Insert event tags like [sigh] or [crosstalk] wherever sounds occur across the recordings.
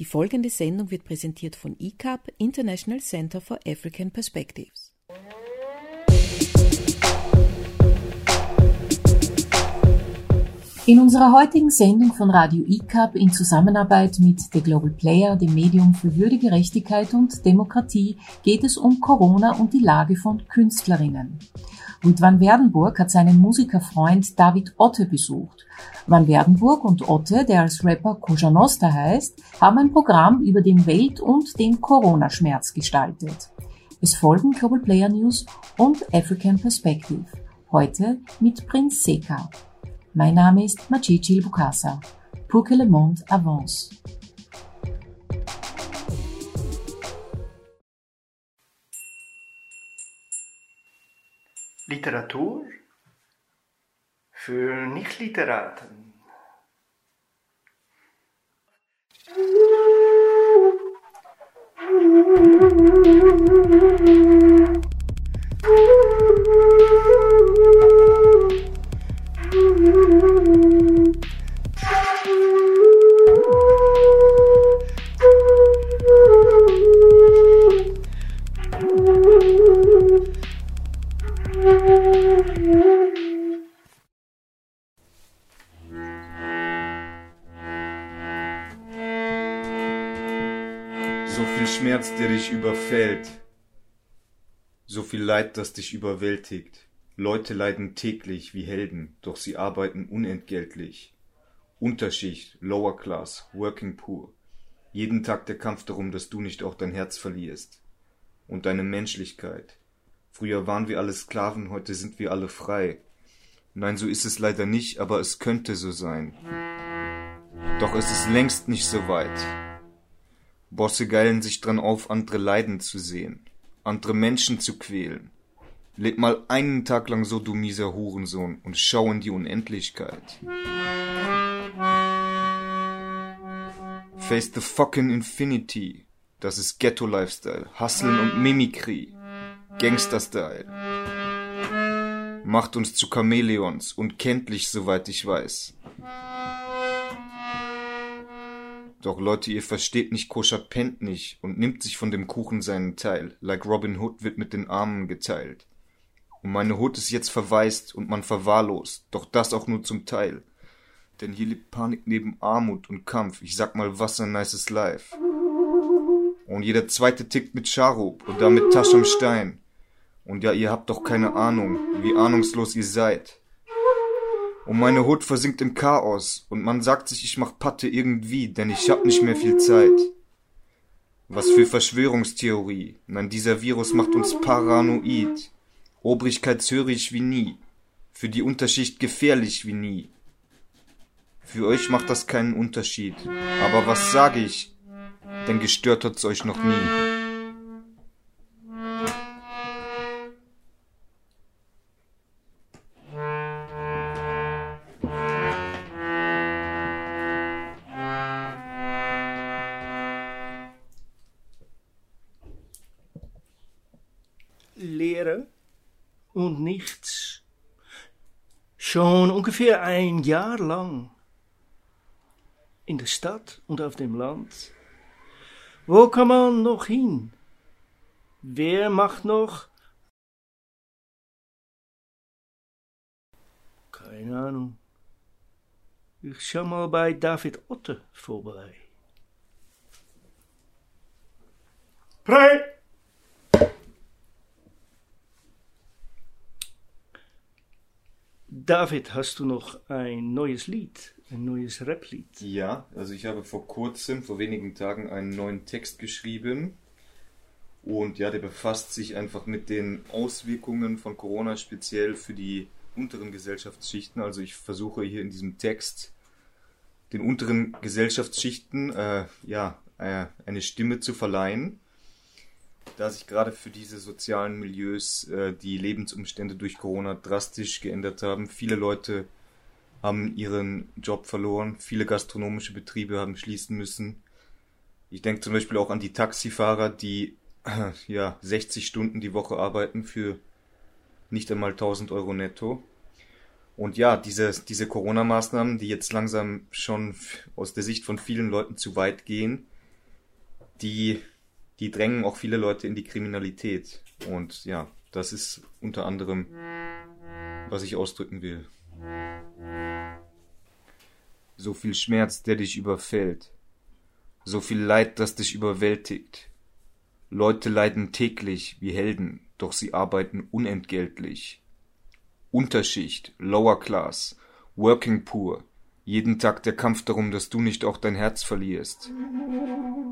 Die folgende Sendung wird präsentiert von ICAP, International Center for African Perspectives. In unserer heutigen Sendung von Radio ICAP in Zusammenarbeit mit The Global Player, dem Medium für Würdegerechtigkeit und Demokratie, geht es um Corona und die Lage von Künstlerinnen. Und Van Werdenburg hat seinen Musikerfreund David Otte besucht. Van Werdenburg und Otte, der als Rapper Cosa Nostra heißt, haben ein Programm über den Welt- und den Corona-Schmerz gestaltet. Es folgen Global Player News und African Perspective. Heute mit Prinz Seka. Mein Name ist Macici Bukasa. Pour que le monde avance. Literatur für Nichtliteraten. So viel Schmerz, der dich überfällt. So viel Leid, das dich überwältigt. Leute leiden täglich wie Helden, doch sie arbeiten unentgeltlich. Unterschicht, Lower Class, Working Poor. Jeden Tag der Kampf darum, dass du nicht auch dein Herz verlierst. Und deine Menschlichkeit. Früher waren wir alle Sklaven, heute sind wir alle frei. Nein, so ist es leider nicht, aber es könnte so sein. Doch es ist längst nicht so weit. Bosse geilen sich dran auf, andere leiden zu sehen, andere Menschen zu quälen. Leb mal einen Tag lang so, du mieser Hurensohn, und schau in die Unendlichkeit. Face the fucking Infinity. Das ist Ghetto-Lifestyle, Hustlen und Mimikry. Gangster-Style. Macht uns zu Chamäleons und kenntlich, soweit ich weiß. Doch Leute, ihr versteht nicht, Koscher pennt nicht und nimmt sich von dem Kuchen seinen Teil. Like Robin Hood wird mit den Armen geteilt. Und meine Hut ist jetzt verwaist und man verwahrlost, doch das auch nur zum Teil. Denn hier liegt Panik neben Armut und Kampf. Ich sag mal, was ein nices Life. Und jeder zweite tickt mit Charub und da mit Tasch am Stein. Und ja, ihr habt doch keine Ahnung, wie ahnungslos ihr seid. Und meine Hut versinkt im Chaos und man sagt sich, ich mach Patte irgendwie, denn ich hab nicht mehr viel Zeit. Was für Verschwörungstheorie. Nein, dieser Virus macht uns paranoid. Obrigkeitshörig wie nie. Für die Unterschicht gefährlich wie nie. Für euch macht das keinen Unterschied. Aber was sage ich? Denn gestört hat's euch noch nie. Lehre und nichts. Schon ungefähr ein Jahr lang. In der Stadt und auf dem Land. Wo kann man noch hin? Wer macht noch? Keine Ahnung. Ich schau mal bei David Otte vorbei. Prey! David, hast du noch ein neues Lied, ein neues Rap-Lied? Ja, also ich habe vor kurzem, vor wenigen Tagen, einen neuen Text geschrieben. Und ja, der befasst sich einfach mit den Auswirkungen von Corona speziell für die unteren Gesellschaftsschichten. Also ich versuche hier in diesem Text den unteren Gesellschaftsschichten äh, ja, äh, eine Stimme zu verleihen, da sich gerade für diese sozialen Milieus äh, die Lebensumstände durch Corona drastisch geändert haben. Viele Leute haben ihren Job verloren, viele gastronomische Betriebe haben schließen müssen. Ich denke zum Beispiel auch an die Taxifahrer, die äh, [clears throat] ja 60 Stunden die Woche arbeiten für nicht einmal 1000 Euro netto. Und ja, diese, diese Corona-Maßnahmen, die jetzt langsam schon aus der Sicht von vielen Leuten zu weit gehen, die, die drängen auch viele Leute in die Kriminalität. Und ja, das ist unter anderem, was ich ausdrücken will. So viel Schmerz, der dich überfällt. So viel Leid, das dich überwältigt. Leute leiden täglich wie Helden, doch sie arbeiten unentgeltlich. Unterschicht, Lower Class, Working Poor, jeden Tag der Kampf darum, dass du nicht auch dein Herz verlierst.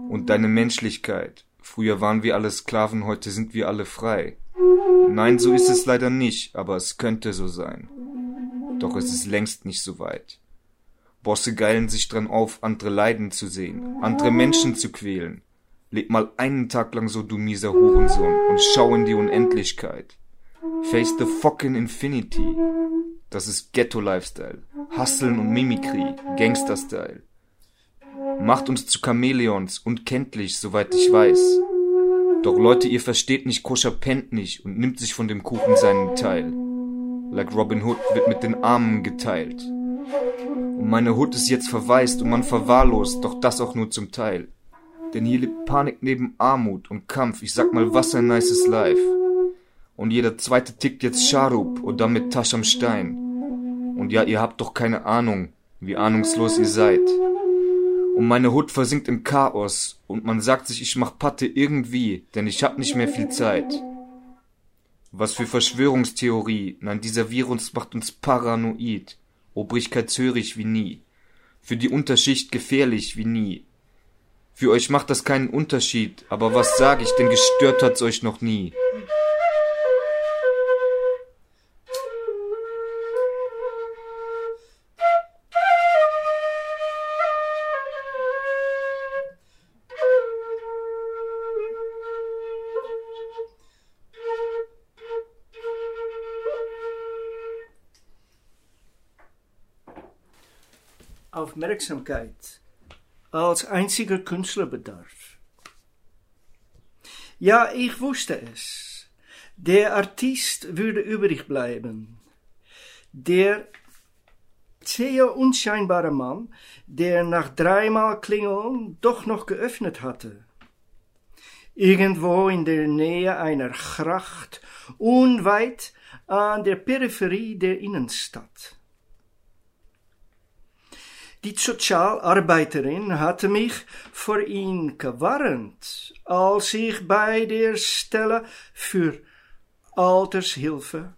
Und deine Menschlichkeit. Früher waren wir alle Sklaven, heute sind wir alle frei. Nein, so ist es leider nicht, aber es könnte so sein. Doch es ist längst nicht so weit. Bosse geilen sich dran auf, andere leiden zu sehen, andere Menschen zu quälen. Leb mal einen Tag lang so, du mieser Hurensohn, und schau in die Unendlichkeit. Face the fucking Infinity. Das ist Ghetto-Lifestyle. Hustlen und Mimikry, Gangster-Style. Macht uns zu Chamäleons und kenntlich, soweit ich weiß. Doch Leute, ihr versteht nicht, Koscher pennt nicht und nimmt sich von dem Kuchen seinen Teil. Like Robin Hood wird mit den Armen geteilt. Und meine Hut ist jetzt verwaist und man verwahrlost, doch das auch nur zum Teil. Denn hier lebt Panik neben Armut und Kampf, ich sag mal, was ein nices Life. Und jeder zweite tickt jetzt Scharub und damit Tasch am Stein. Und ja, ihr habt doch keine Ahnung, wie ahnungslos ihr seid. Und meine Hut versinkt im Chaos und man sagt sich, ich mach Patte irgendwie, denn ich hab nicht mehr viel Zeit. Was für Verschwörungstheorie, nein, dieser Virus macht uns paranoid. Obrigkeitshörig wie nie. Für die Unterschicht gefährlich wie nie. Für euch macht das keinen Unterschied, aber was sag ich, denn gestört hat's euch noch nie. Aufmerksamkeit als einziger Künstlerbedarf. Ja, ich wusste es. Der Artist würde übrig bleiben. Der sehr unscheinbare Mann, der nach dreimal Klingeln doch noch geöffnet hatte. Irgendwo in der Nähe einer Gracht, unweit an der Peripherie der Innenstadt. Die Sozialarbeiterin hatte mich vor ihn gewarnt, als ich bei der Stelle für Altershilfe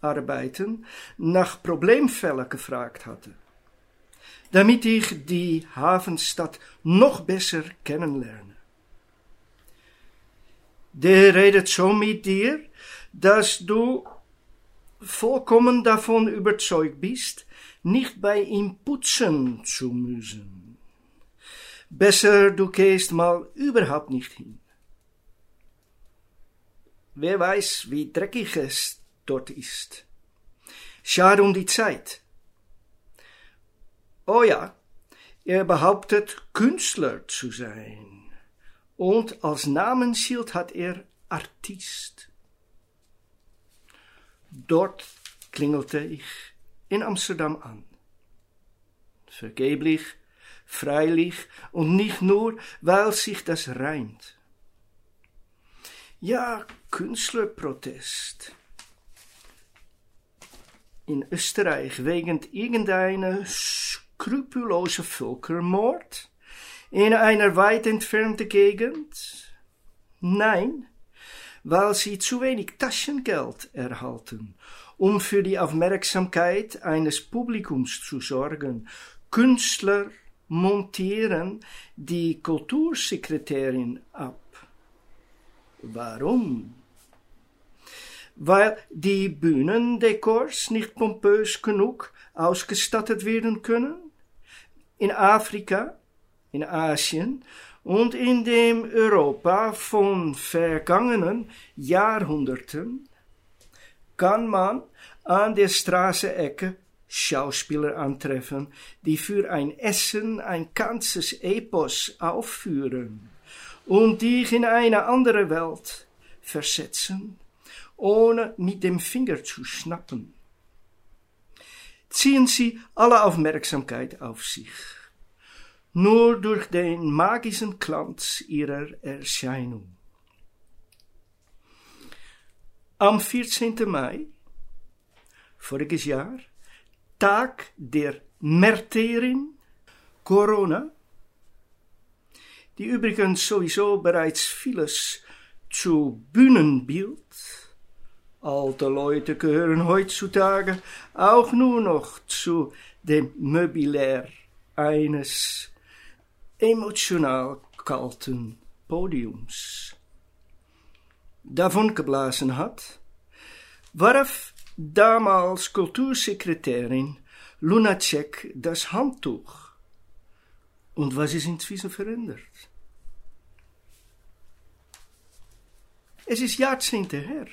arbeiten nach Problemfällen gefragt hatte, damit ich die Hafenstadt noch besser kennenlerne. Der redet so mit dir, dass du vollkommen davon überzeugt bist, nicht bei ihm putzen zu müssen. Besser du gehst mal überhaupt nicht hin. Wer weiß, wie dreckig es dort ist. Schade die Zeit. Oh ja, er behauptet, Künstler zu sein. Und als Namensschild hat er Artist. Dort klingelte ich in Amsterdam an. Vergeblich, freilich und nicht nur, weil sich das reimt. Ja, Künstlerprotest. In Österreich wegen irgendeiner skrupellose Völkermord in einer weit entfernte Gegend? Nein, weil sie zu wenig Taschengeld erhalten um für die Aufmerksamkeit eines Publikums zu sorgen. Künstler montieren die Kultursekretärin ab. Warum? Weil die Bühnendekors nicht pompös genug ausgestattet werden können? In Afrika, in Asien und in dem Europa von vergangenen Jahrhunderten kann man an der Straßenecke Schauspieler antreffen, die für ein Essen ein ganzes Epos aufführen und dich in eine andere Welt versetzen, ohne mit dem Finger zu schnappen. Ziehen sie alle Aufmerksamkeit auf sich. nur durch den magischen Glanz ihrer Erscheinung. Am 14. Mai, voriges Jahr, Tag der Märtyrin, Corona, die übrigens sowieso bereits vieles zu Bühnenbild. Alte Leute gehören heutzutage auch nur noch zu dem Möbilär eines emotional kalten Podiums. Davon geblasen hat, warf damals Kultursekretärin Lunacek das Handtuch. Und was ist inzwischen verändert? Es ist Jahrzehnte her.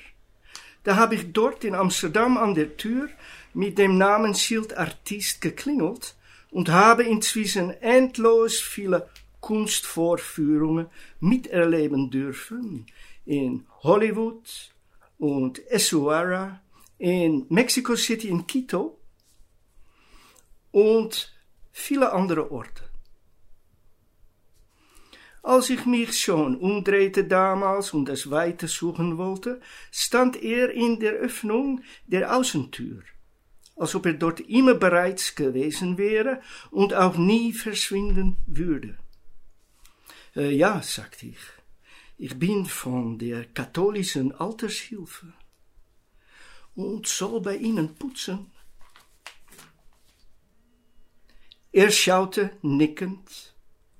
Da habe ich dort in Amsterdam an der Tür mit dem Namensschild Artist geklingelt und habe inzwischen endlos viele Kunstvorführungen miterleben dürfen in Hollywood und Esuara, in Mexico City in Quito und viele andere Orte. Als ich mich schon umdrehte damals und das Weite suchen wollte, stand er in der Öffnung der Außentür, als ob er dort immer bereits gewesen wäre und auch nie verschwinden würde. Äh, ja, sagte ich, ich bin von der katholischen Altershilfe und soll bei Ihnen putzen. Er schaute nickend,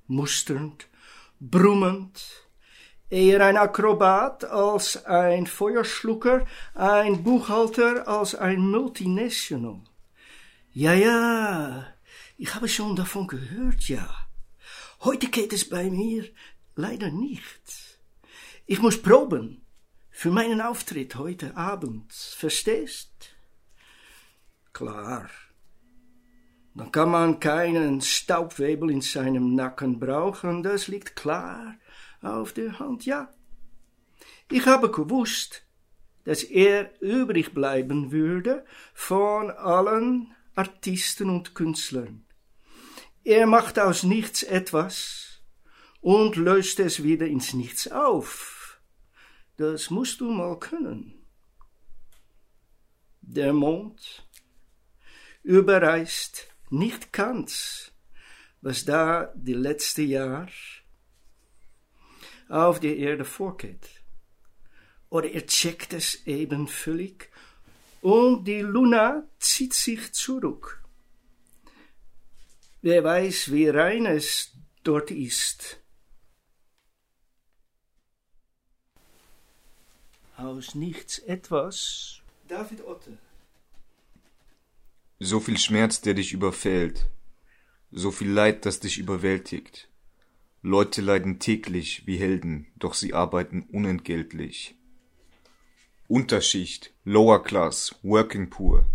musternd brummend, eher ein Akrobat als ein Feuerschlucker, ein Buchhalter als ein Multinational. Ja, ja, ich habe schon davon gehört, ja. Heute geht es bei mir leider nicht. Ich muss proben für meinen Auftritt heute Abend, verstehst? Klar. Dann kann man keinen Staubwebel in seinem Nacken brauchen, das liegt klar auf der Hand, ja. Ich habe gewusst, dass er übrig bleiben würde von allen Artisten und Künstlern. Er macht aus nichts etwas und löst es wieder ins Nichts auf. Das musst du mal können. Der Mond überreißt nicht ganz, was da die letzte Jahr auf der Erde vorgeht. Oder er checkt es eben völlig und die Luna zieht sich zurück. Wer weiß, wie rein es dort ist. Aus nichts etwas. David Otte. So viel Schmerz, der dich überfällt. So viel Leid, das dich überwältigt. Leute leiden täglich wie Helden, doch sie arbeiten unentgeltlich. Unterschicht, Lower Class, Working Poor.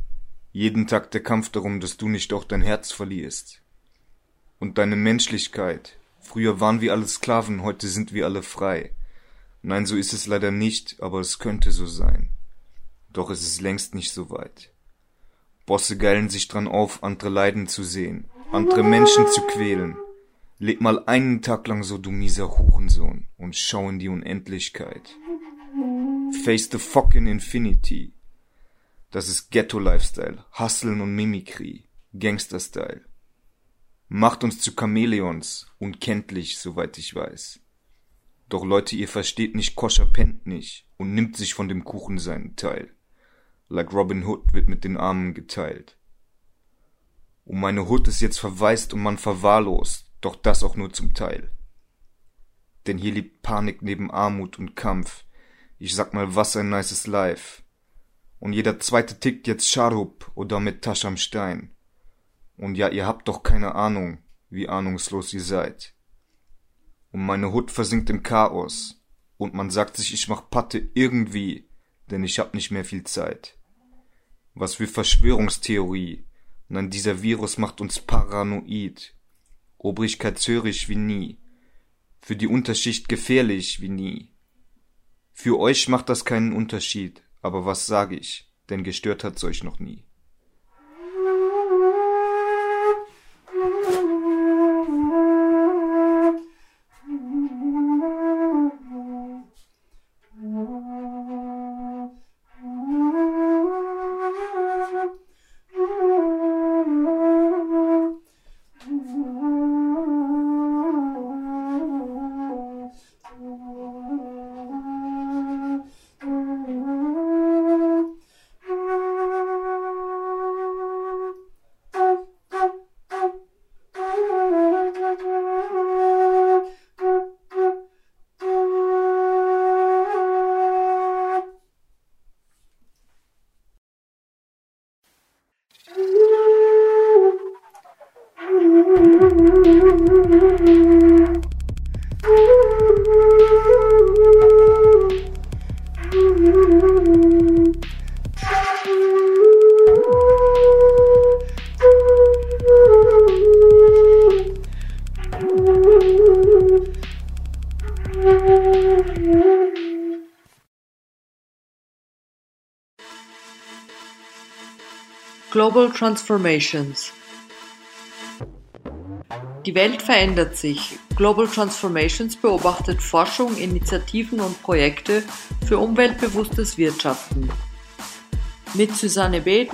Jeden Tag der Kampf darum, dass du nicht auch dein Herz verlierst. Und deine Menschlichkeit. Früher waren wir alle Sklaven, heute sind wir alle frei. Nein, so ist es leider nicht, aber es könnte so sein. Doch es ist längst nicht so weit. Bosse geilen sich dran auf, andere leiden zu sehen, andere Menschen zu quälen. Leb mal einen Tag lang so, du mieser Hurensohn, und schau in die Unendlichkeit. Face the fucking Infinity. Das ist Ghetto-Lifestyle, Hustlen und Mimikry, Gangster-Style. Macht uns zu Chamäleons, unkenntlich, soweit ich weiß. Doch Leute, ihr versteht nicht, Koscher pennt nicht und nimmt sich von dem Kuchen seinen Teil like Robin Hood wird mit den Armen geteilt. Und meine Hut ist jetzt verwaist und man verwahrlost, doch das auch nur zum Teil. Denn hier liegt Panik neben Armut und Kampf. Ich sag mal, was ein nices Life. Und jeder zweite tickt jetzt Scharup oder mit Tasch am Stein. Und ja, ihr habt doch keine Ahnung, wie ahnungslos ihr seid. Und meine Hut versinkt im Chaos. Und man sagt sich, ich mach Patte irgendwie, denn ich hab nicht mehr viel Zeit. Was für Verschwörungstheorie. Nein, dieser Virus macht uns paranoid. Obrigkeit zörig wie nie. Für die Unterschicht gefährlich wie nie. Für euch macht das keinen Unterschied, aber was sage ich, denn gestört hat's euch noch nie. Global Transformations Die Welt verändert sich. Global Transformations beobachtet Forschung, Initiativen und Projekte für umweltbewusstes Wirtschaften. Mit Susanne B.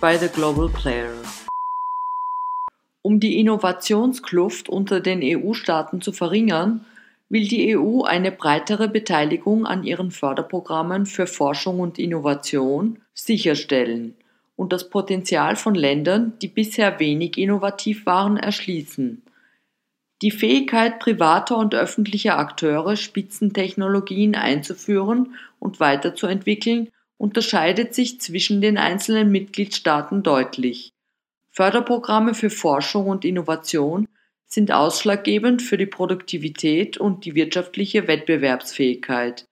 bei The Global Player. Um die Innovationskluft unter den EU-Staaten zu verringern, will die EU eine breitere Beteiligung an ihren Förderprogrammen für Forschung und Innovation sicherstellen und das Potenzial von Ländern, die bisher wenig innovativ waren, erschließen. Die Fähigkeit privater und öffentlicher Akteure, Spitzentechnologien einzuführen und weiterzuentwickeln, unterscheidet sich zwischen den einzelnen Mitgliedstaaten deutlich. Förderprogramme für Forschung und Innovation sind ausschlaggebend für die Produktivität und die wirtschaftliche Wettbewerbsfähigkeit.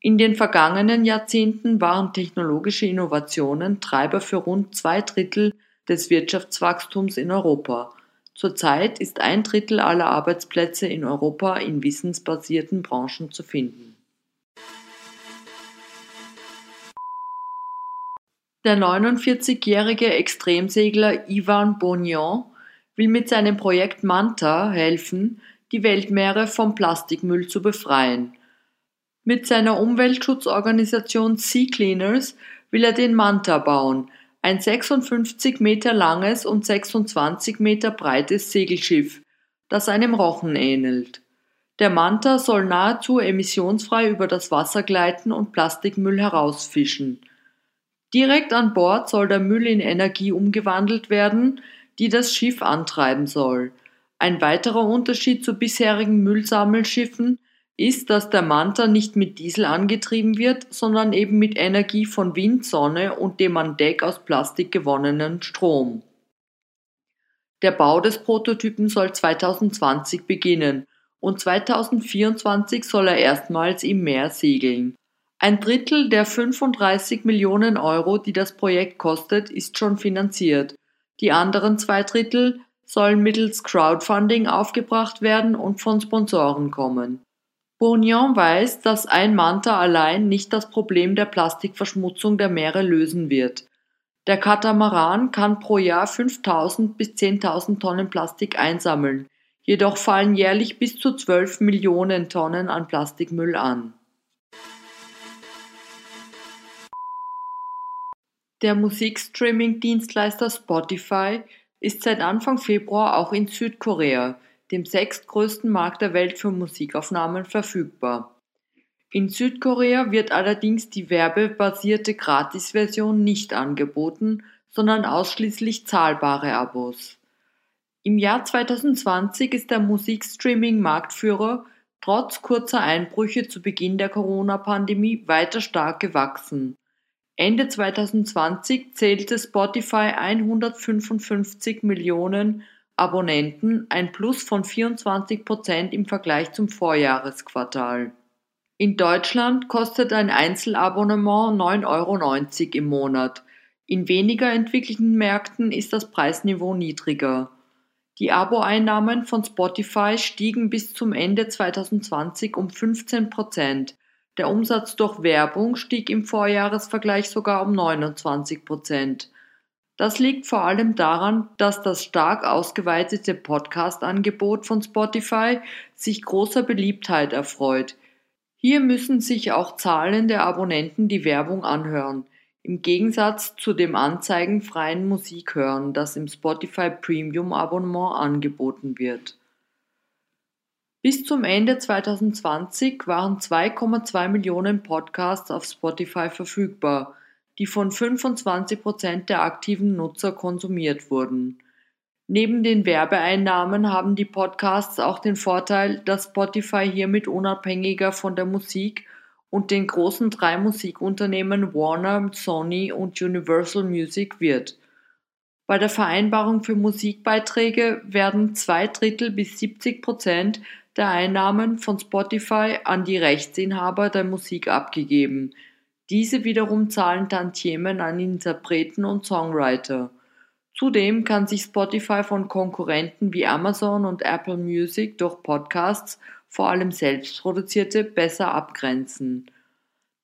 In den vergangenen Jahrzehnten waren technologische Innovationen Treiber für rund zwei Drittel des Wirtschaftswachstums in Europa. Zurzeit ist ein Drittel aller Arbeitsplätze in Europa in wissensbasierten Branchen zu finden. Der 49-jährige Extremsegler Ivan Bonian will mit seinem Projekt Manta helfen, die Weltmeere vom Plastikmüll zu befreien. Mit seiner Umweltschutzorganisation Sea Cleaners will er den Manta bauen, ein 56 Meter langes und 26 Meter breites Segelschiff, das einem Rochen ähnelt. Der Manta soll nahezu emissionsfrei über das Wasser gleiten und Plastikmüll herausfischen. Direkt an Bord soll der Müll in Energie umgewandelt werden, die das Schiff antreiben soll. Ein weiterer Unterschied zu bisherigen Müllsammelschiffen ist, dass der Manta nicht mit Diesel angetrieben wird, sondern eben mit Energie von Wind, Sonne und dem an Deck aus Plastik gewonnenen Strom. Der Bau des Prototypen soll 2020 beginnen und 2024 soll er erstmals im Meer segeln. Ein Drittel der 35 Millionen Euro, die das Projekt kostet, ist schon finanziert. Die anderen zwei Drittel sollen mittels Crowdfunding aufgebracht werden und von Sponsoren kommen. Bourgnon weiß, dass ein Manta allein nicht das Problem der Plastikverschmutzung der Meere lösen wird. Der Katamaran kann pro Jahr 5000 bis 10.000 Tonnen Plastik einsammeln, jedoch fallen jährlich bis zu 12 Millionen Tonnen an Plastikmüll an. Der Musikstreaming-Dienstleister Spotify ist seit Anfang Februar auch in Südkorea, dem sechstgrößten Markt der Welt für Musikaufnahmen, verfügbar. In Südkorea wird allerdings die werbebasierte Gratis-Version nicht angeboten, sondern ausschließlich zahlbare Abos. Im Jahr 2020 ist der Musikstreaming-Marktführer trotz kurzer Einbrüche zu Beginn der Corona-Pandemie weiter stark gewachsen. Ende 2020 zählte Spotify 155 Millionen Abonnenten, ein Plus von 24 Prozent im Vergleich zum Vorjahresquartal. In Deutschland kostet ein Einzelabonnement 9,90 Euro im Monat. In weniger entwickelten Märkten ist das Preisniveau niedriger. Die Abo-Einnahmen von Spotify stiegen bis zum Ende 2020 um 15 Prozent. Der Umsatz durch Werbung stieg im Vorjahresvergleich sogar um 29 Prozent. Das liegt vor allem daran, dass das stark ausgeweitete Podcast-Angebot von Spotify sich großer Beliebtheit erfreut. Hier müssen sich auch zahlende Abonnenten die Werbung anhören, im Gegensatz zu dem anzeigenfreien Musikhören, das im Spotify Premium Abonnement angeboten wird. Bis zum Ende 2020 waren 2,2 Millionen Podcasts auf Spotify verfügbar, die von 25 Prozent der aktiven Nutzer konsumiert wurden. Neben den Werbeeinnahmen haben die Podcasts auch den Vorteil, dass Spotify hiermit unabhängiger von der Musik und den großen drei Musikunternehmen Warner, Sony und Universal Music wird. Bei der Vereinbarung für Musikbeiträge werden zwei Drittel bis 70 Prozent der Einnahmen von Spotify an die Rechtsinhaber der Musik abgegeben. Diese wiederum zahlen Tantiemen an Interpreten und Songwriter. Zudem kann sich Spotify von Konkurrenten wie Amazon und Apple Music durch Podcasts, vor allem selbstproduzierte, besser abgrenzen.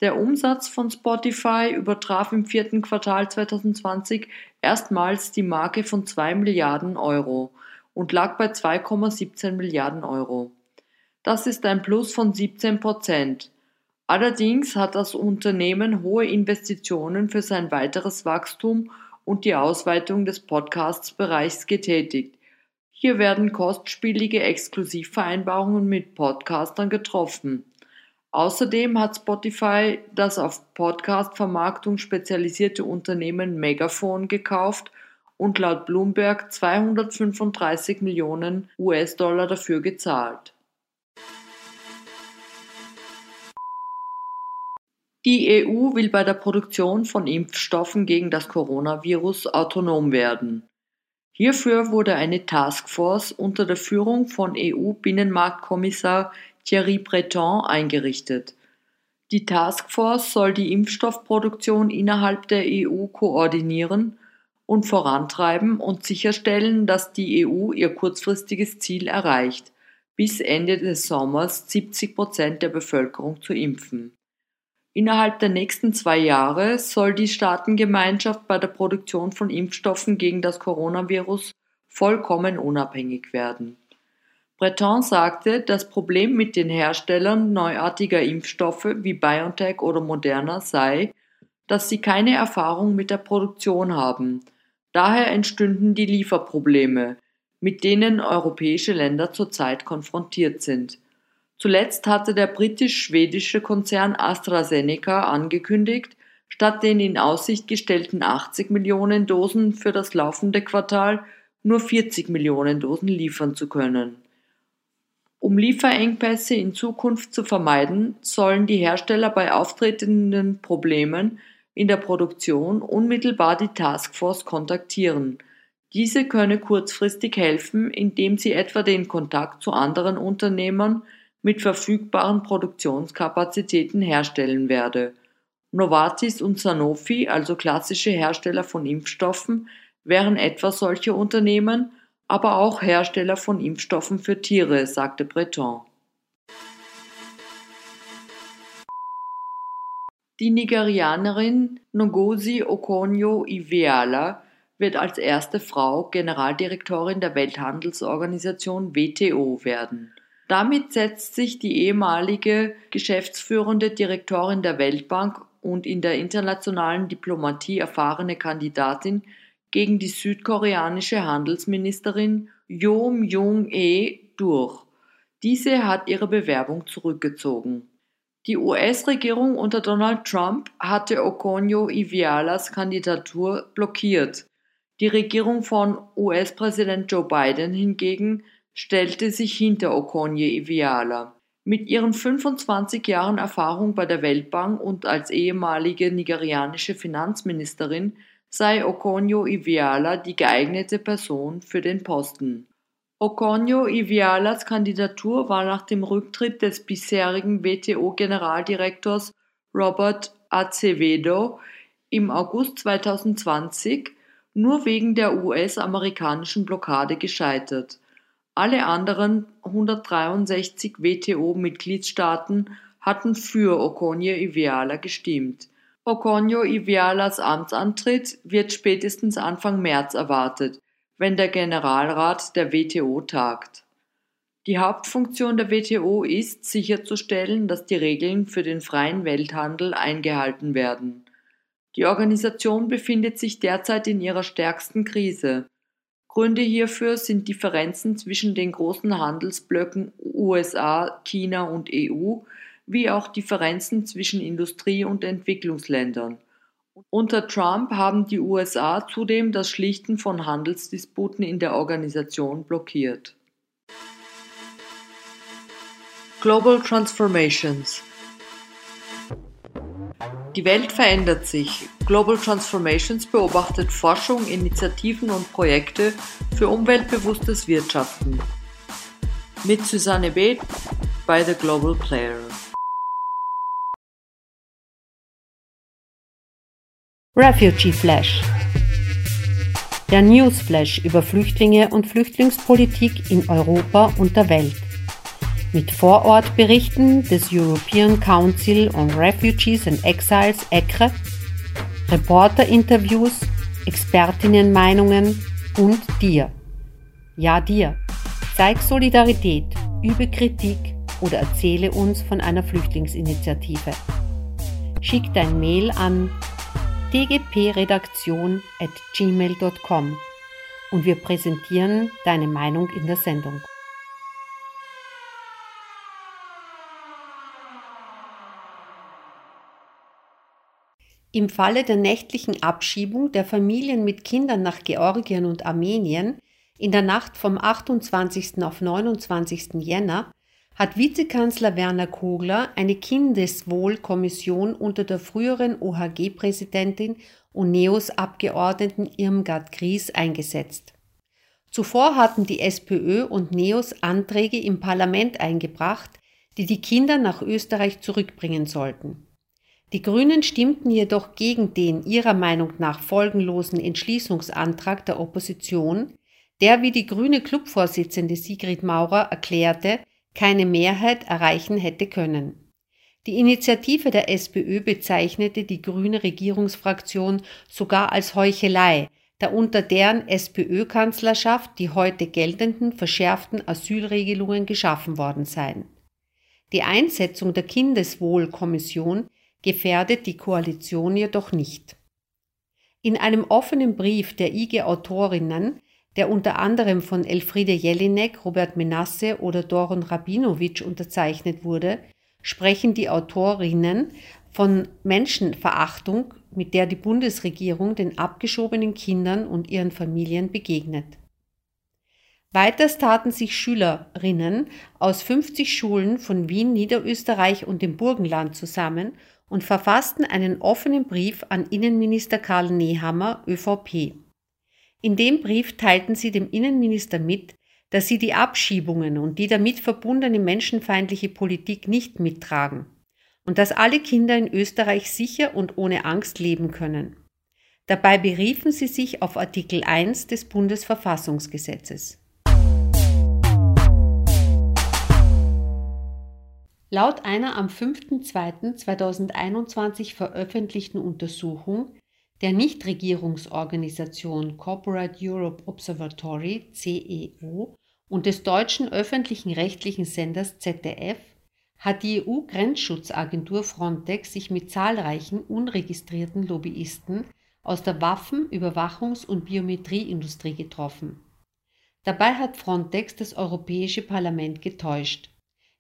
Der Umsatz von Spotify übertraf im vierten Quartal 2020 erstmals die Marke von 2 Milliarden Euro und lag bei 2,17 Milliarden Euro. Das ist ein Plus von 17 Prozent. Allerdings hat das Unternehmen hohe Investitionen für sein weiteres Wachstum und die Ausweitung des Podcasts-Bereichs getätigt. Hier werden kostspielige Exklusivvereinbarungen mit Podcastern getroffen. Außerdem hat Spotify das auf Podcast-Vermarktung spezialisierte Unternehmen Megaphone gekauft und laut Bloomberg 235 Millionen US-Dollar dafür gezahlt. Die EU will bei der Produktion von Impfstoffen gegen das Coronavirus autonom werden. Hierfür wurde eine Taskforce unter der Führung von EU-Binnenmarktkommissar Thierry Breton eingerichtet. Die Taskforce soll die Impfstoffproduktion innerhalb der EU koordinieren und vorantreiben und sicherstellen, dass die EU ihr kurzfristiges Ziel erreicht, bis Ende des Sommers 70 Prozent der Bevölkerung zu impfen. Innerhalb der nächsten zwei Jahre soll die Staatengemeinschaft bei der Produktion von Impfstoffen gegen das Coronavirus vollkommen unabhängig werden. Breton sagte, das Problem mit den Herstellern neuartiger Impfstoffe wie BioNTech oder Moderna sei, dass sie keine Erfahrung mit der Produktion haben. Daher entstünden die Lieferprobleme, mit denen europäische Länder zurzeit konfrontiert sind. Zuletzt hatte der britisch-schwedische Konzern AstraZeneca angekündigt, statt den in Aussicht gestellten 80 Millionen Dosen für das laufende Quartal nur 40 Millionen Dosen liefern zu können. Um Lieferengpässe in Zukunft zu vermeiden, sollen die Hersteller bei auftretenden Problemen in der Produktion unmittelbar die Taskforce kontaktieren. Diese könne kurzfristig helfen, indem sie etwa den Kontakt zu anderen Unternehmern mit verfügbaren Produktionskapazitäten herstellen werde. Novartis und Sanofi, also klassische Hersteller von Impfstoffen, wären etwa solche Unternehmen, aber auch Hersteller von Impfstoffen für Tiere, sagte Breton. Die Nigerianerin Ngozi Okonjo-Iweala wird als erste Frau Generaldirektorin der Welthandelsorganisation WTO werden. Damit setzt sich die ehemalige geschäftsführende Direktorin der Weltbank und in der internationalen Diplomatie erfahrene Kandidatin gegen die südkoreanische Handelsministerin Jo Myung-e durch. Diese hat ihre Bewerbung zurückgezogen. Die US-Regierung unter Donald Trump hatte Okonjo-Iwealas Kandidatur blockiert. Die Regierung von US-Präsident Joe Biden hingegen stellte sich hinter Okonje-Iweala. Mit ihren 25 Jahren Erfahrung bei der Weltbank und als ehemalige nigerianische Finanzministerin sei Okonjo-Iweala die geeignete Person für den Posten. Okonjo-Iwealas Kandidatur war nach dem Rücktritt des bisherigen WTO-Generaldirektors Robert Acevedo im August 2020 nur wegen der US-amerikanischen Blockade gescheitert. Alle anderen 163 WTO-Mitgliedstaaten hatten für Okonjo-Iweala gestimmt. Okonjo-Iwealas Amtsantritt wird spätestens Anfang März erwartet, wenn der Generalrat der WTO tagt. Die Hauptfunktion der WTO ist, sicherzustellen, dass die Regeln für den freien Welthandel eingehalten werden. Die Organisation befindet sich derzeit in ihrer stärksten Krise. Gründe hierfür sind Differenzen zwischen den großen Handelsblöcken USA, China und EU, wie auch Differenzen zwischen Industrie- und Entwicklungsländern. Unter Trump haben die USA zudem das Schlichten von Handelsdisputen in der Organisation blockiert. Global Transformations die Welt verändert sich. Global Transformations beobachtet Forschung, Initiativen und Projekte für umweltbewusstes Wirtschaften. Mit Susanne B. bei The Global Player. Refugee Flash. Der Newsflash über Flüchtlinge und Flüchtlingspolitik in Europa und der Welt. Mit Vorortberichten des European Council on Refugees and Exiles ECRE, Reporterinterviews, Expertinnenmeinungen und dir. Ja, dir. Zeig Solidarität, übe Kritik oder erzähle uns von einer Flüchtlingsinitiative. Schick dein Mail an tgpredaktion.gmail.com und wir präsentieren deine Meinung in der Sendung. Im Falle der nächtlichen Abschiebung der Familien mit Kindern nach Georgien und Armenien in der Nacht vom 28. auf 29. Jänner hat Vizekanzler Werner Kogler eine Kindeswohlkommission unter der früheren OHG-Präsidentin und NEOS-Abgeordneten Irmgard Gries eingesetzt. Zuvor hatten die SPÖ und NEOS Anträge im Parlament eingebracht, die die Kinder nach Österreich zurückbringen sollten. Die Grünen stimmten jedoch gegen den ihrer Meinung nach folgenlosen Entschließungsantrag der Opposition, der, wie die grüne Clubvorsitzende Sigrid Maurer erklärte, keine Mehrheit erreichen hätte können. Die Initiative der SPÖ bezeichnete die grüne Regierungsfraktion sogar als Heuchelei, da unter deren SPÖ-Kanzlerschaft die heute geltenden verschärften Asylregelungen geschaffen worden seien. Die Einsetzung der Kindeswohlkommission gefährdet die Koalition jedoch nicht. In einem offenen Brief der IG-Autorinnen, der unter anderem von Elfriede Jelinek, Robert Menasse oder Doron Rabinowitsch unterzeichnet wurde, sprechen die Autorinnen von Menschenverachtung, mit der die Bundesregierung den abgeschobenen Kindern und ihren Familien begegnet. Weiters taten sich Schülerinnen aus 50 Schulen von Wien, Niederösterreich und dem Burgenland zusammen und verfassten einen offenen Brief an Innenminister Karl Nehammer, ÖVP. In dem Brief teilten sie dem Innenminister mit, dass sie die Abschiebungen und die damit verbundene menschenfeindliche Politik nicht mittragen und dass alle Kinder in Österreich sicher und ohne Angst leben können. Dabei beriefen sie sich auf Artikel 1 des Bundesverfassungsgesetzes. Laut einer am 5.2.2021 veröffentlichten Untersuchung der Nichtregierungsorganisation Corporate Europe Observatory CEO und des deutschen öffentlichen rechtlichen Senders ZDF hat die EU-Grenzschutzagentur Frontex sich mit zahlreichen unregistrierten Lobbyisten aus der Waffen-, Überwachungs- und Biometrieindustrie getroffen. Dabei hat Frontex das Europäische Parlament getäuscht.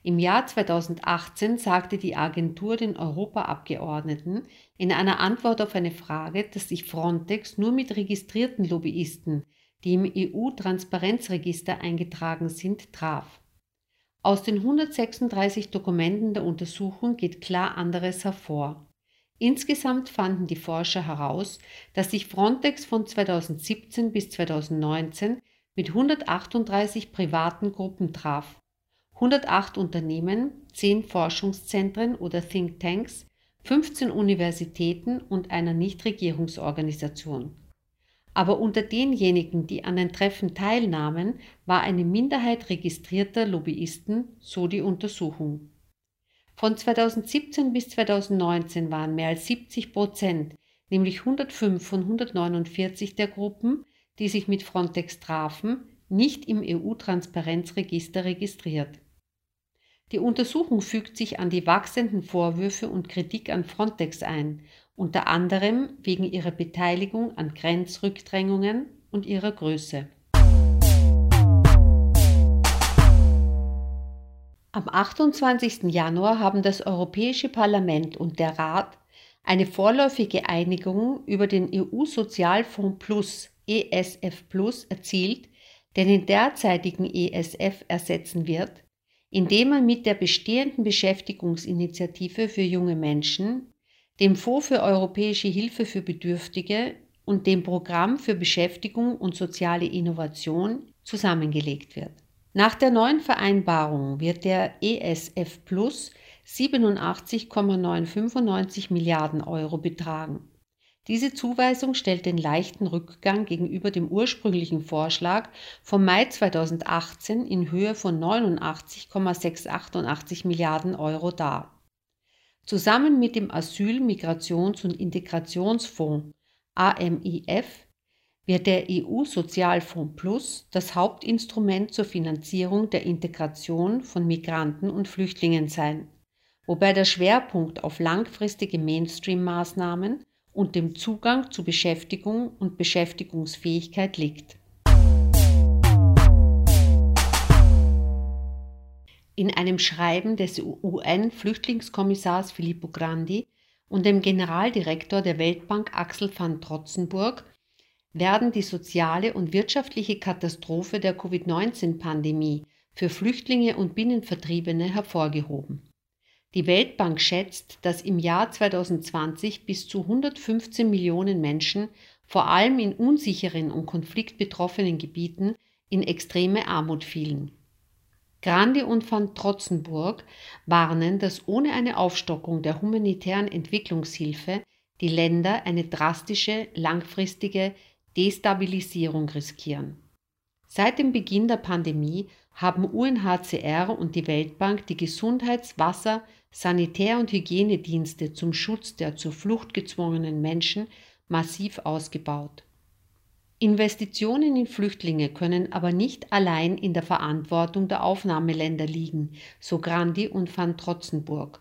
Im Jahr 2018 sagte die Agentur den Europaabgeordneten in einer Antwort auf eine Frage, dass sich Frontex nur mit registrierten Lobbyisten, die im EU-Transparenzregister eingetragen sind, traf. Aus den 136 Dokumenten der Untersuchung geht klar anderes hervor. Insgesamt fanden die Forscher heraus, dass sich Frontex von 2017 bis 2019 mit 138 privaten Gruppen traf 108 Unternehmen, 10 Forschungszentren oder Thinktanks, 15 Universitäten und einer Nichtregierungsorganisation. Aber unter denjenigen, die an den Treffen teilnahmen, war eine Minderheit registrierter Lobbyisten, so die Untersuchung. Von 2017 bis 2019 waren mehr als 70 Prozent, nämlich 105 von 149 der Gruppen, die sich mit Frontex trafen, nicht im EU-Transparenzregister registriert. Die Untersuchung fügt sich an die wachsenden Vorwürfe und Kritik an Frontex ein, unter anderem wegen ihrer Beteiligung an Grenzrückdrängungen und ihrer Größe. Am 28. Januar haben das Europäische Parlament und der Rat eine vorläufige Einigung über den EU-Sozialfonds Plus ESF Plus erzielt, der den derzeitigen ESF ersetzen wird indem man mit der bestehenden Beschäftigungsinitiative für junge Menschen, dem Fonds für europäische Hilfe für Bedürftige und dem Programm für Beschäftigung und soziale Innovation zusammengelegt wird. Nach der neuen Vereinbarung wird der ESF Plus 87,995 Milliarden Euro betragen. Diese Zuweisung stellt den leichten Rückgang gegenüber dem ursprünglichen Vorschlag vom Mai 2018 in Höhe von 89,688 Milliarden Euro dar. Zusammen mit dem Asyl-, Migrations- und Integrationsfonds AMIF wird der EU-Sozialfonds Plus das Hauptinstrument zur Finanzierung der Integration von Migranten und Flüchtlingen sein, wobei der Schwerpunkt auf langfristige Mainstream-Maßnahmen und dem Zugang zu Beschäftigung und Beschäftigungsfähigkeit liegt. In einem Schreiben des UN-Flüchtlingskommissars Filippo Grandi und dem Generaldirektor der Weltbank Axel van Trotzenburg werden die soziale und wirtschaftliche Katastrophe der Covid-19-Pandemie für Flüchtlinge und Binnenvertriebene hervorgehoben. Die Weltbank schätzt, dass im Jahr 2020 bis zu 115 Millionen Menschen, vor allem in unsicheren und konfliktbetroffenen Gebieten, in extreme Armut fielen. Grandi und van Trotzenburg warnen, dass ohne eine Aufstockung der humanitären Entwicklungshilfe die Länder eine drastische, langfristige Destabilisierung riskieren. Seit dem Beginn der Pandemie haben UNHCR und die Weltbank die Gesundheits-, Wasser-, Sanitär- und Hygienedienste zum Schutz der zur Flucht gezwungenen Menschen massiv ausgebaut. Investitionen in Flüchtlinge können aber nicht allein in der Verantwortung der Aufnahmeländer liegen, so Grandi und van Trotzenburg.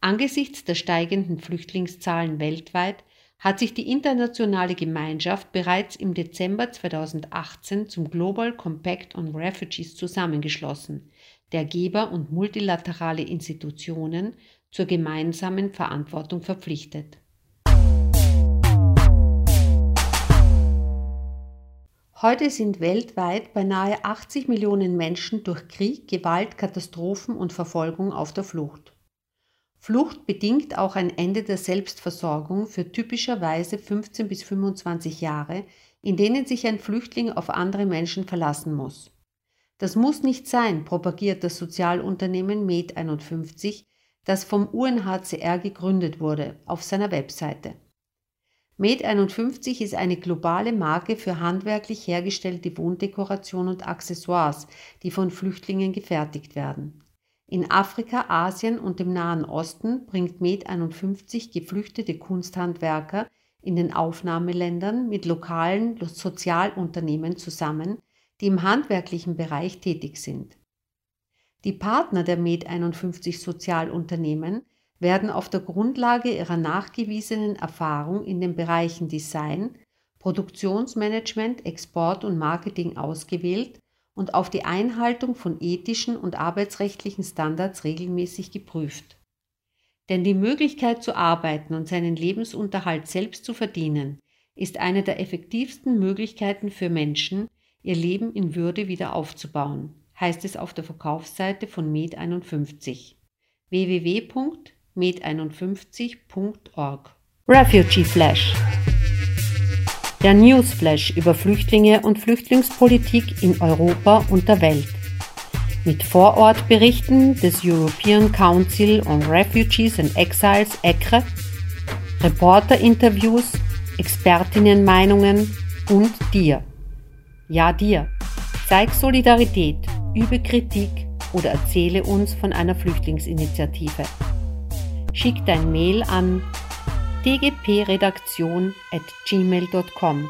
Angesichts der steigenden Flüchtlingszahlen weltweit hat sich die internationale Gemeinschaft bereits im Dezember 2018 zum Global Compact on Refugees zusammengeschlossen, der Geber und multilaterale Institutionen zur gemeinsamen Verantwortung verpflichtet. Heute sind weltweit beinahe 80 Millionen Menschen durch Krieg, Gewalt, Katastrophen und Verfolgung auf der Flucht. Flucht bedingt auch ein Ende der Selbstversorgung für typischerweise 15 bis 25 Jahre, in denen sich ein Flüchtling auf andere Menschen verlassen muss. Das muss nicht sein, propagiert das Sozialunternehmen Med 51, das vom UNHCR gegründet wurde, auf seiner Webseite. Med 51 ist eine globale Marke für handwerklich hergestellte Wohndekoration und Accessoires, die von Flüchtlingen gefertigt werden. In Afrika, Asien und dem Nahen Osten bringt Med 51 geflüchtete Kunsthandwerker in den Aufnahmeländern mit lokalen Sozialunternehmen zusammen, die im handwerklichen Bereich tätig sind. Die Partner der Med 51 Sozialunternehmen werden auf der Grundlage ihrer nachgewiesenen Erfahrung in den Bereichen Design, Produktionsmanagement, Export und Marketing ausgewählt und auf die Einhaltung von ethischen und arbeitsrechtlichen Standards regelmäßig geprüft. Denn die Möglichkeit zu arbeiten und seinen Lebensunterhalt selbst zu verdienen, ist eine der effektivsten Möglichkeiten für Menschen, ihr Leben in Würde wieder aufzubauen, heißt es auf der Verkaufsseite von Med51 www.med51.org. Refugee Flash der Newsflash über Flüchtlinge und Flüchtlingspolitik in Europa und der Welt. Mit Vorortberichten des European Council on Refugees and Exiles ECRE, Reporterinterviews, Expertinnenmeinungen und dir ja dir. Zeig Solidarität, übe Kritik oder erzähle uns von einer Flüchtlingsinitiative. Schick dein Mail an dgpredaktion at gmail.com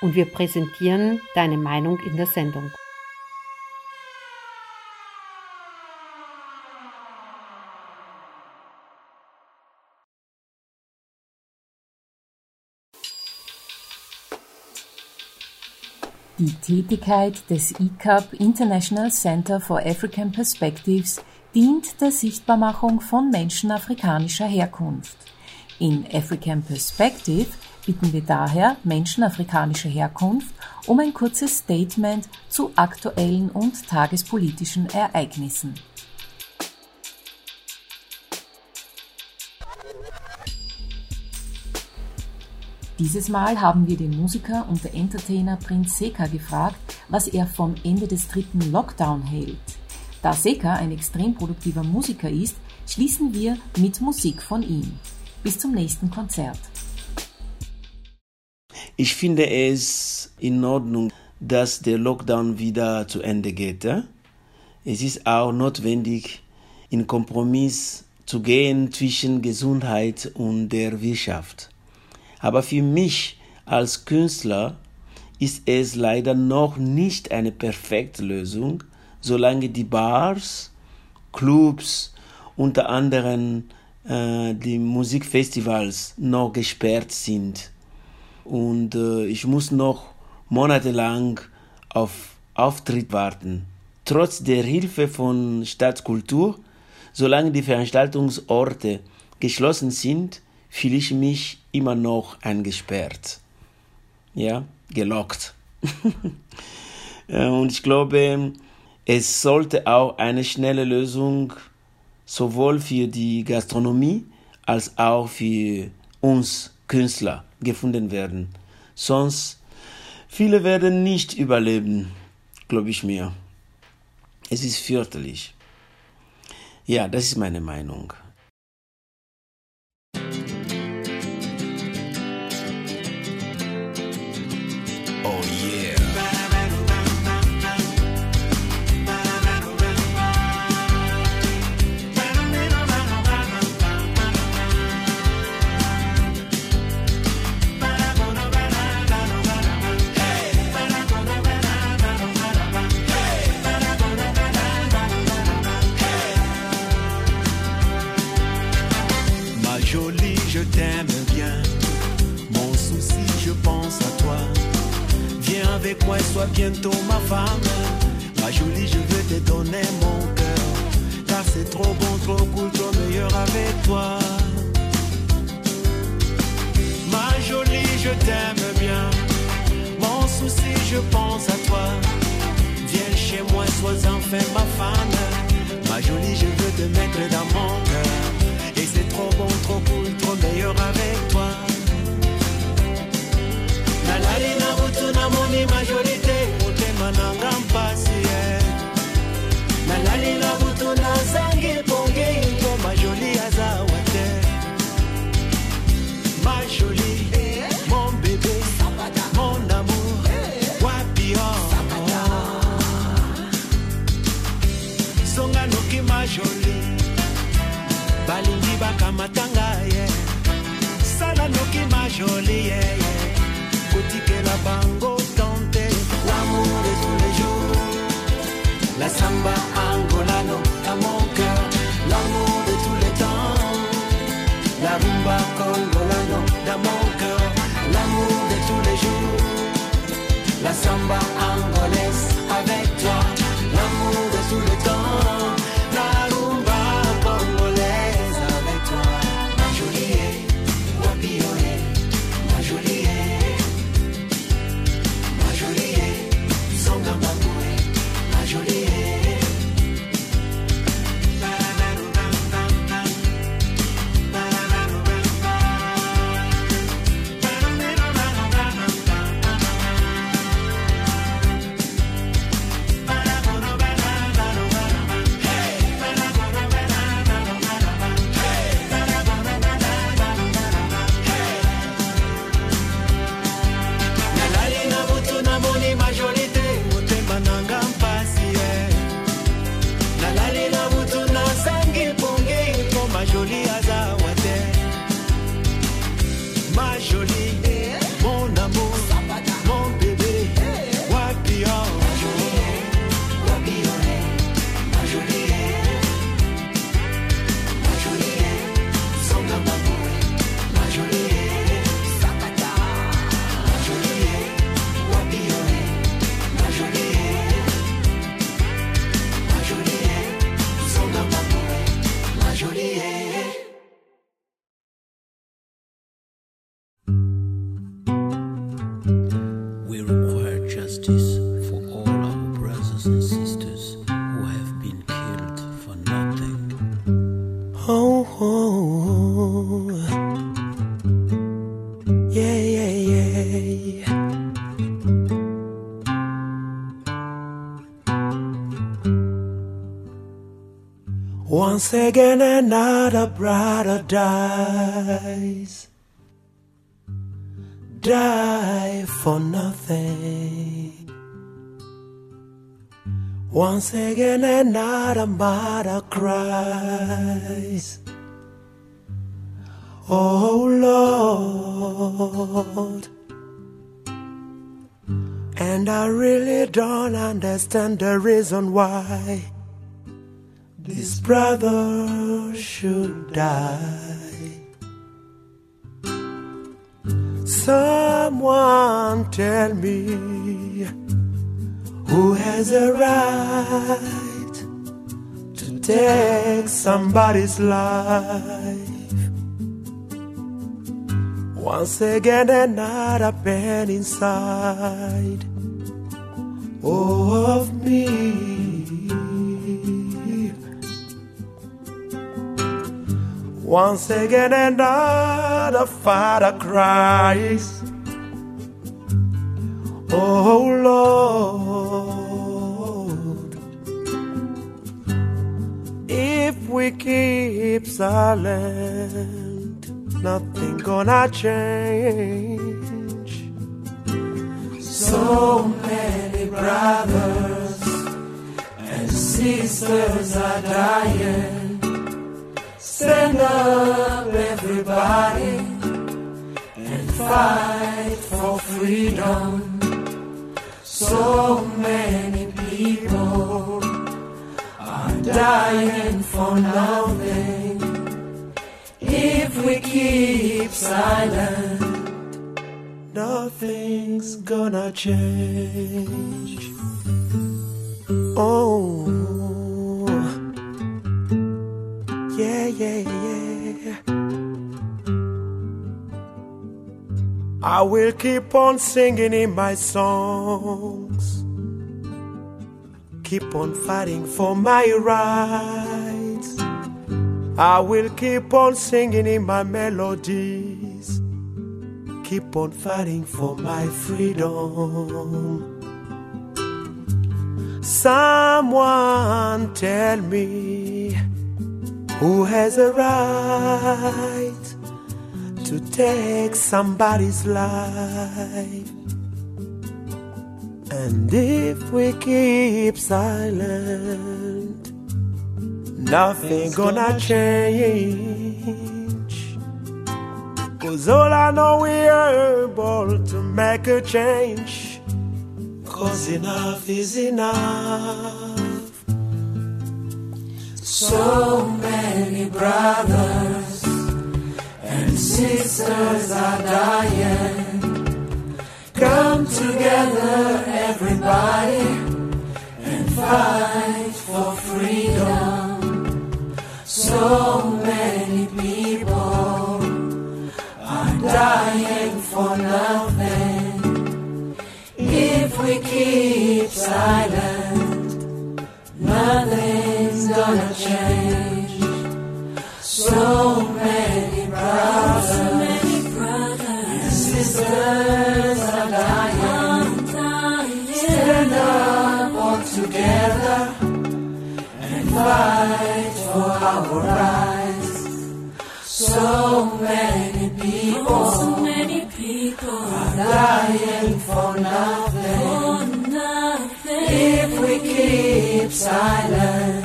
und wir präsentieren deine Meinung in der Sendung. Die Tätigkeit des ICAP International Center for African Perspectives dient der Sichtbarmachung von Menschen afrikanischer Herkunft. In African Perspective bitten wir daher Menschen afrikanischer Herkunft um ein kurzes Statement zu aktuellen und tagespolitischen Ereignissen. Dieses Mal haben wir den Musiker und der Entertainer Prinz Seka gefragt, was er vom Ende des dritten Lockdown hält. Da Seka ein extrem produktiver Musiker ist, schließen wir mit Musik von ihm. Bis zum nächsten Konzert. Ich finde es in Ordnung, dass der Lockdown wieder zu Ende geht. Es ist auch notwendig, in Kompromiss zu gehen zwischen Gesundheit und der Wirtschaft. Aber für mich als Künstler ist es leider noch nicht eine perfekte Lösung, solange die Bars, Clubs, unter anderem äh, die Musikfestivals noch gesperrt sind. Und äh, ich muss noch monatelang auf Auftritt warten. Trotz der Hilfe von Staatskultur, solange die Veranstaltungsorte geschlossen sind, fühle ich mich immer noch eingesperrt. Ja, gelockt. [laughs] Und ich glaube, es sollte auch eine schnelle Lösung sowohl für die Gastronomie als auch für uns Künstler gefunden werden. Sonst viele werden nicht überleben, glaube ich mir. Es ist fürchterlich. Ja, das ist meine Meinung. Bientôt ma femme. Ma jolie, je veux te donner mon cœur. Car c'est trop bon, trop cool, trop meilleur avec toi. Ma jolie, je t'aime bien. Mon souci, je pense à toi. Viens chez moi, sois enfin ma femme. Ma jolie, je veux te mettre dans mon cœur. Et c'est trop bon, trop cool, trop meilleur avec toi. La la la na moni majorité Once again, another brother dies. die for nothing. Once again, another mother cries. Oh Lord. And I really don't understand the reason why this brother should die. Someone tell me who has a right to take somebody's life. Once again, another pain inside oh, of Once again, another father cries. Oh Lord, if we keep silent, nothing gonna change. So many brothers and sisters are dying. Stand up, everybody, and fight for freedom. So many people are dying for nothing. If we keep silent, nothing's gonna change. Oh, yeah, yeah, yeah. I will keep on singing in my songs, keep on fighting for my rights. I will keep on singing in my melodies, keep on fighting for my freedom. Someone tell me who has a right to take somebody's life. And if we keep silent, nothing gonna change. Cause all I know we're able to make a change. Cause enough is enough. So many brothers and sisters are dying. Come together, everybody, and fight for freedom. So many people are dying for nothing. If we keep silent, nothing's gonna change. So many brothers, and sisters are dying. Stand up all together and fight for our rights. So many people, so many people are dying for nothing. If we keep silent,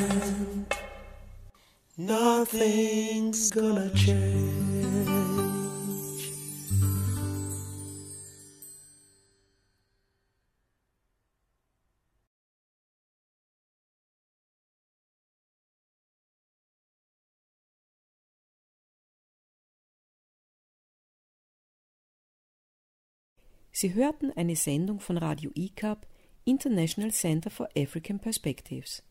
nothing's gonna change. Sie hörten eine Sendung von Radio ICAP, International Center for African Perspectives.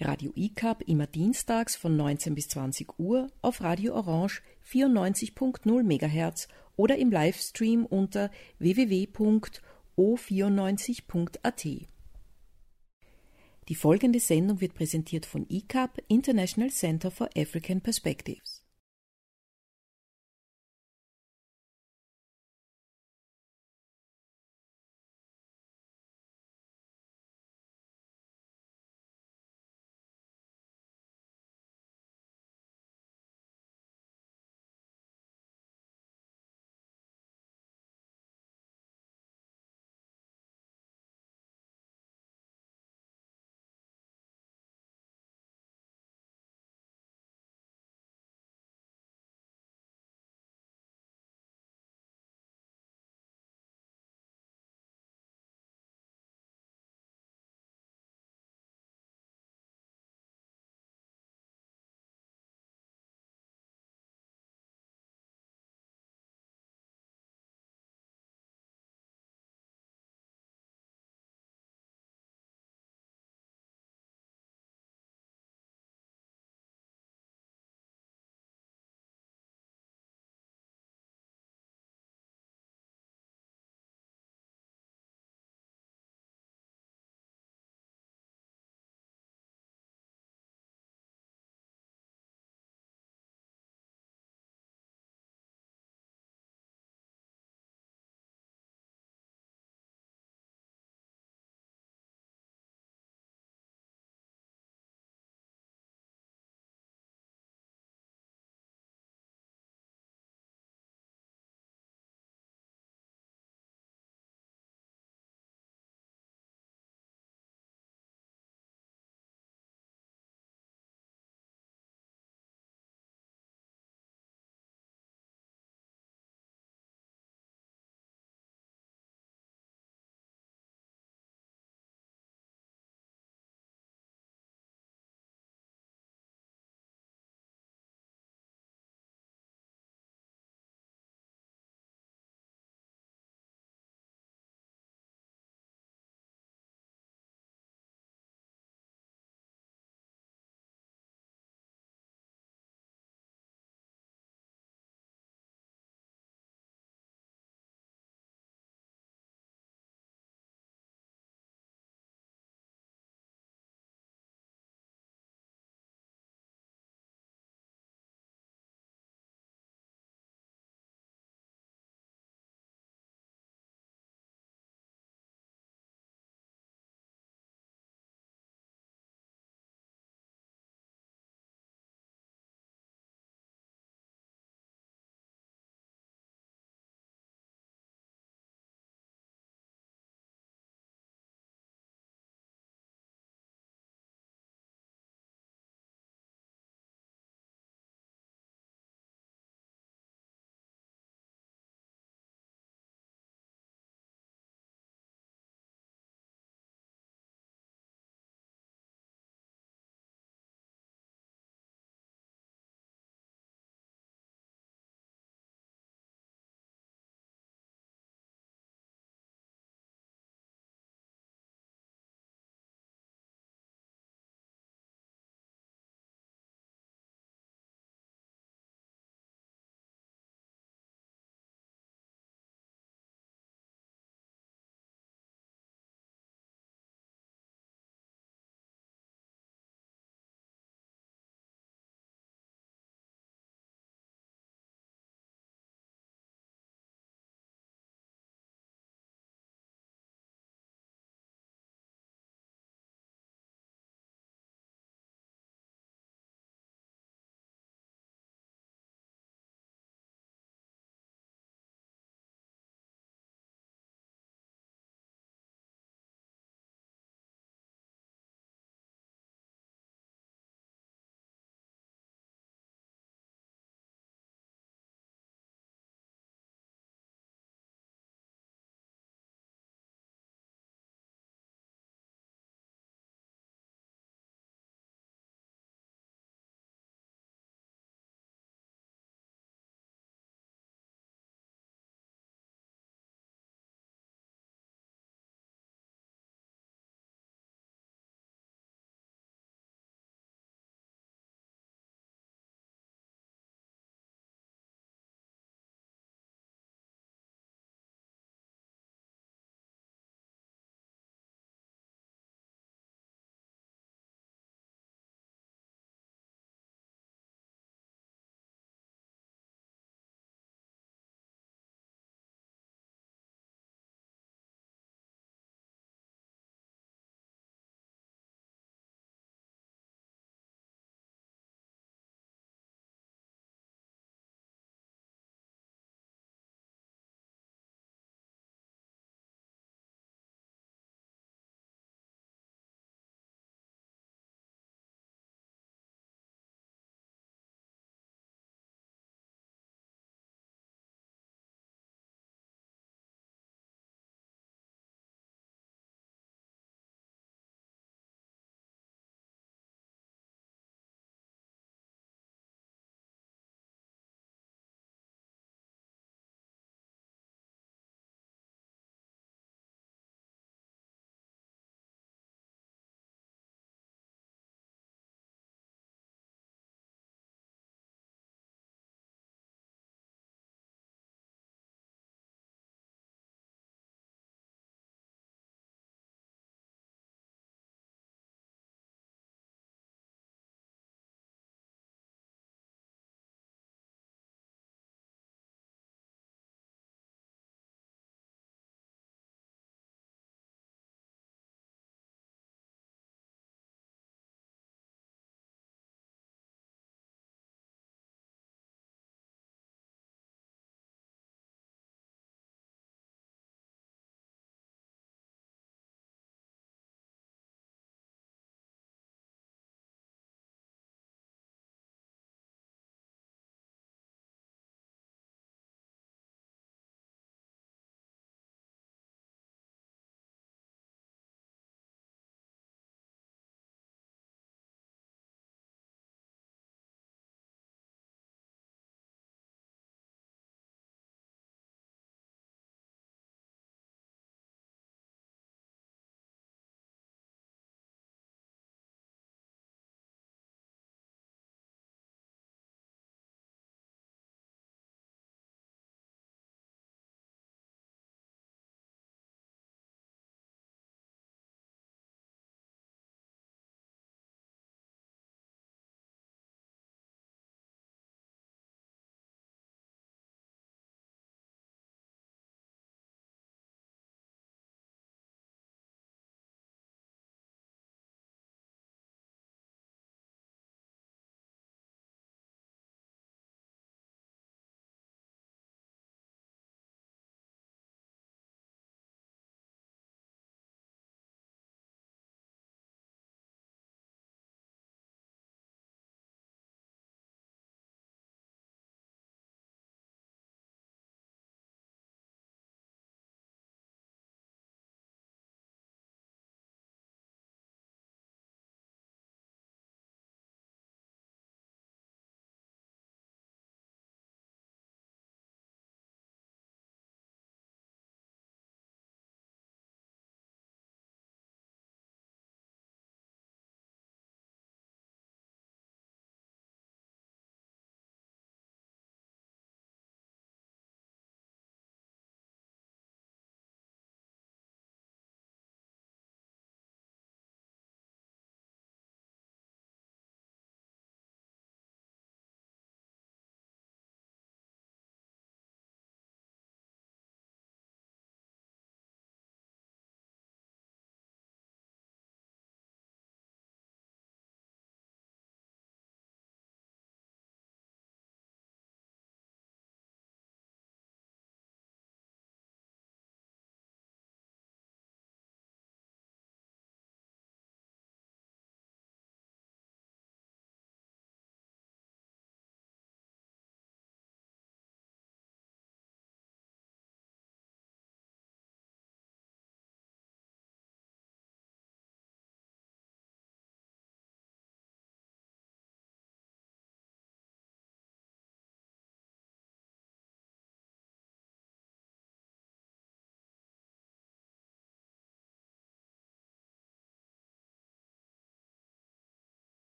Radio ICAP immer dienstags von 19 bis 20 Uhr auf Radio Orange 94.0 MHz oder im Livestream unter www.o94.at. Die folgende Sendung wird präsentiert von ICAP, International Center for African Perspectives.